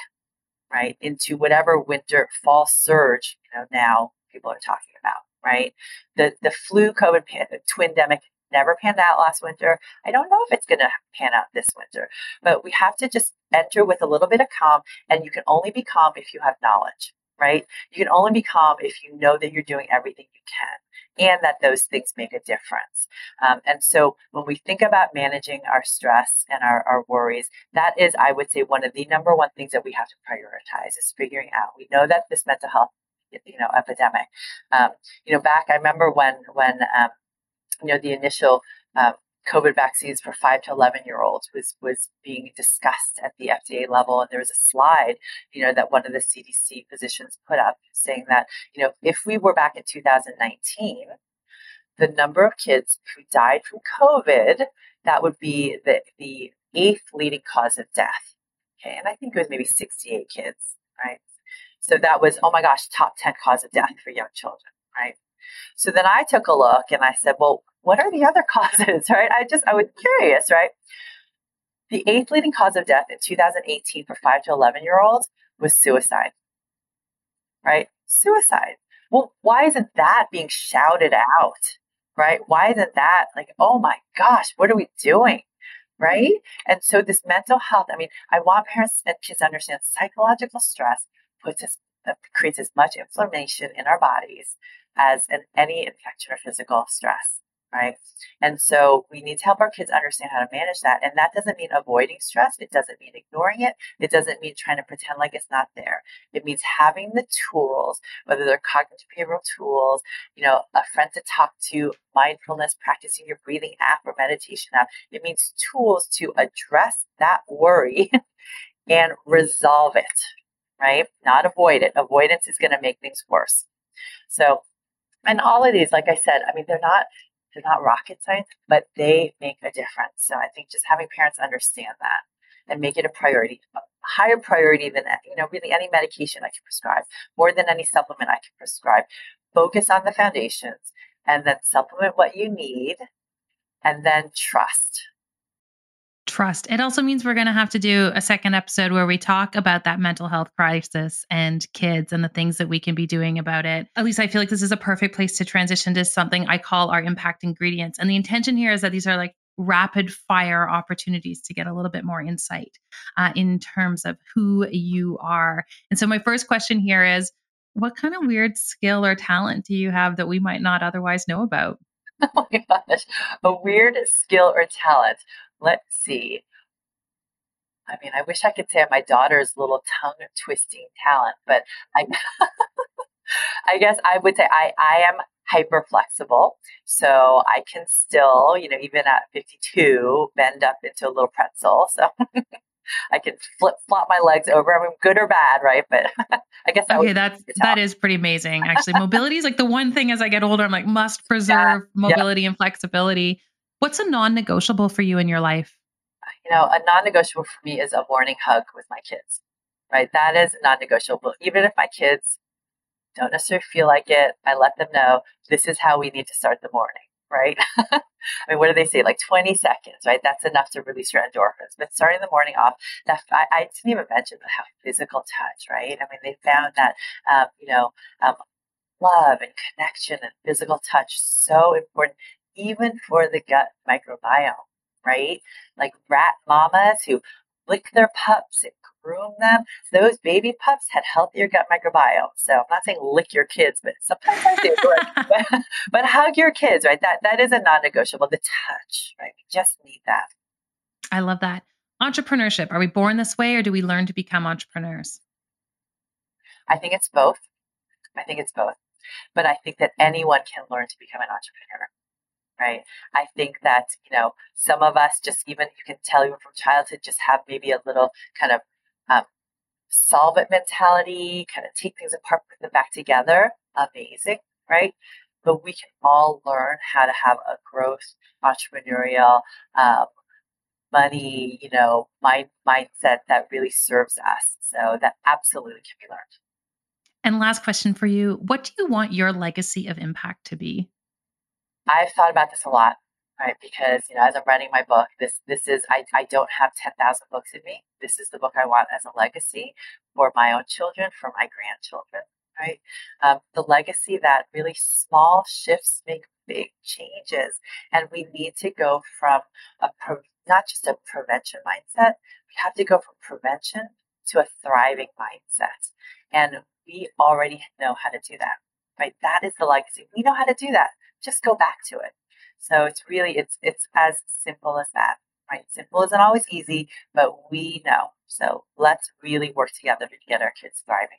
right, into whatever winter fall surge, you know, now people are talking about, right? The the flu COVID pan- twindemic never panned out last winter. I don't know if it's going to pan out this winter, but we have to just enter with a little bit of calm, and you can only be calm if you have knowledge, right? You can only be calm if you know that you're doing everything you can and that those things make a difference. Um, and so when we think about managing our stress and our, our worries, that is, I would say, one of the number one things that we have to prioritize is figuring out. We know that this mental health, you know, epidemic. Um, you know, back I remember when when um, you know the initial uh, COVID vaccines for five to 11 year olds was, was being discussed at the FDA level. And there was a slide, you know, that one of the CDC physicians put up saying that, you know, if we were back in 2019, the number of kids who died from COVID, that would be the, the eighth leading cause of death. Okay. And I think it was maybe 68 kids, right? So that was, oh my gosh, top 10 cause of death for young children, right? So then I took a look and I said, well, what are the other causes, right? I just, I was curious, right? The eighth leading cause of death in 2018 for 5 to 11 year olds was suicide, right? Suicide. Well, why isn't that being shouted out, right? Why isn't that like, oh my gosh, what are we doing? Right. And so, this mental health, I mean, I want parents and kids to understand psychological stress puts us, uh, creates as much inflammation in our bodies as in any infection or physical stress right? And so we need to help our kids understand how to manage that. And that doesn't mean avoiding stress. It doesn't mean ignoring it. It doesn't mean trying to pretend like it's not there. It means having the tools, whether they're cognitive behavioral tools, you know, a friend to talk to, mindfulness, practicing your breathing app or meditation app. It means tools to address that worry and resolve it, right? Not avoid it. Avoidance is going to make things worse. So and all of these, like I said, I mean, they're not they're not rocket science, but they make a difference. So I think just having parents understand that and make it a priority, a higher priority than you know really any medication I can prescribe, more than any supplement I can prescribe. Focus on the foundations and then supplement what you need and then trust trust. It also means we're going to have to do a second episode where we talk about that mental health crisis and kids and the things that we can be doing about it. At least I feel like this is a perfect place to transition to something I call our impact ingredients. And the intention here is that these are like rapid fire opportunities to get a little bit more insight uh, in terms of who you are. And so, my first question here is what kind of weird skill or talent do you have that we might not otherwise know about? Oh my gosh, a weird skill or talent let's see. I mean, I wish I could say my daughter's little tongue twisting talent, but I, I guess I would say I, I am hyper flexible. So I can still, you know, even at 52, bend up into a little pretzel. So I can flip flop my legs over. I mean, good or bad, right? But I guess that okay. That's that is pretty amazing. Actually, mobility is like the one thing as I get older, I'm like must preserve yeah, mobility yeah. and flexibility. What's a non negotiable for you in your life? You know, a non negotiable for me is a morning hug with my kids, right? That is non negotiable. Even if my kids don't necessarily feel like it, I let them know this is how we need to start the morning, right? I mean, what do they say? Like 20 seconds, right? That's enough to release your endorphins. But starting the morning off, that I, I didn't even mention how physical touch, right? I mean, they found that, um, you know, um, love and connection and physical touch so important even for the gut microbiome, right? Like rat mamas who lick their pups and groom them. Those baby pups had healthier gut microbiome. So I'm not saying lick your kids, but sometimes I do. but, but hug your kids, right? That that is a non-negotiable. The touch, right? We just need that. I love that. Entrepreneurship. Are we born this way or do we learn to become entrepreneurs? I think it's both. I think it's both. But I think that anyone can learn to become an entrepreneur right? I think that, you know, some of us just even, you can tell even from childhood, just have maybe a little kind of um, solve it mentality, kind of take things apart, put them back together. Amazing, right? But we can all learn how to have a growth, entrepreneurial, um, money, you know, mind, mindset that really serves us. So that absolutely can be learned. And last question for you What do you want your legacy of impact to be? I've thought about this a lot, right? Because you know, as I'm writing my book, this this is I, I don't have ten thousand books in me. This is the book I want as a legacy for my own children, for my grandchildren, right? Um, the legacy that really small shifts make big changes, and we need to go from a pro, not just a prevention mindset. We have to go from prevention to a thriving mindset, and we already know how to do that, right? That is the legacy. We know how to do that just go back to it. So it's really it's it's as simple as that. Right? Simple isn't always easy, but we know. So let's really work together to get our kids thriving.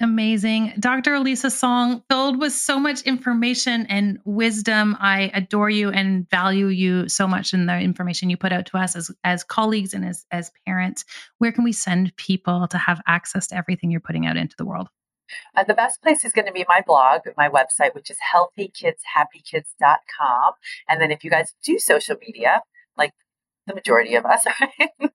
Amazing. Dr. Elisa Song, filled with so much information and wisdom. I adore you and value you so much in the information you put out to us as, as colleagues and as, as parents. Where can we send people to have access to everything you're putting out into the world? Uh, the best place is going to be my blog, my website, which is healthykidshappykids.com. And then if you guys do social media, like the majority of us, uh,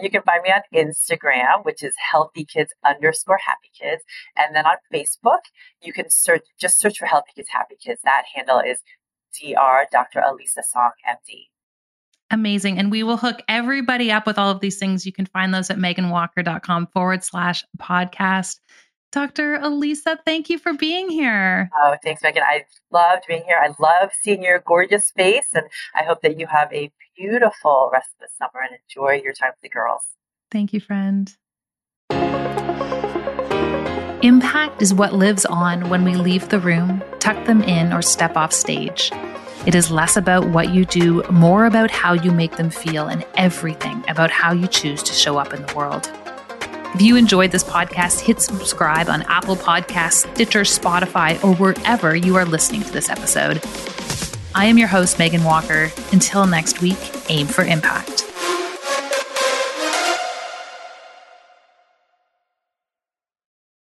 you can find me on Instagram, which is healthy kids underscore happy kids. And then on Facebook, you can search, just search for healthy kids, happy kids. That handle is Dr. Dr. Elisa Song, MD. Amazing. And we will hook everybody up with all of these things. You can find those at meganwalker.com forward slash podcast. Dr. Elisa, thank you for being here. Oh, thanks, Megan. I loved being here. I love seeing your gorgeous face, and I hope that you have a beautiful rest of the summer and enjoy your time with the girls. Thank you, friend. Impact is what lives on when we leave the room, tuck them in, or step off stage. It is less about what you do, more about how you make them feel, and everything about how you choose to show up in the world. If you enjoyed this podcast, hit subscribe on Apple Podcasts, Stitcher, Spotify, or wherever you are listening to this episode. I am your host, Megan Walker. Until next week, aim for impact.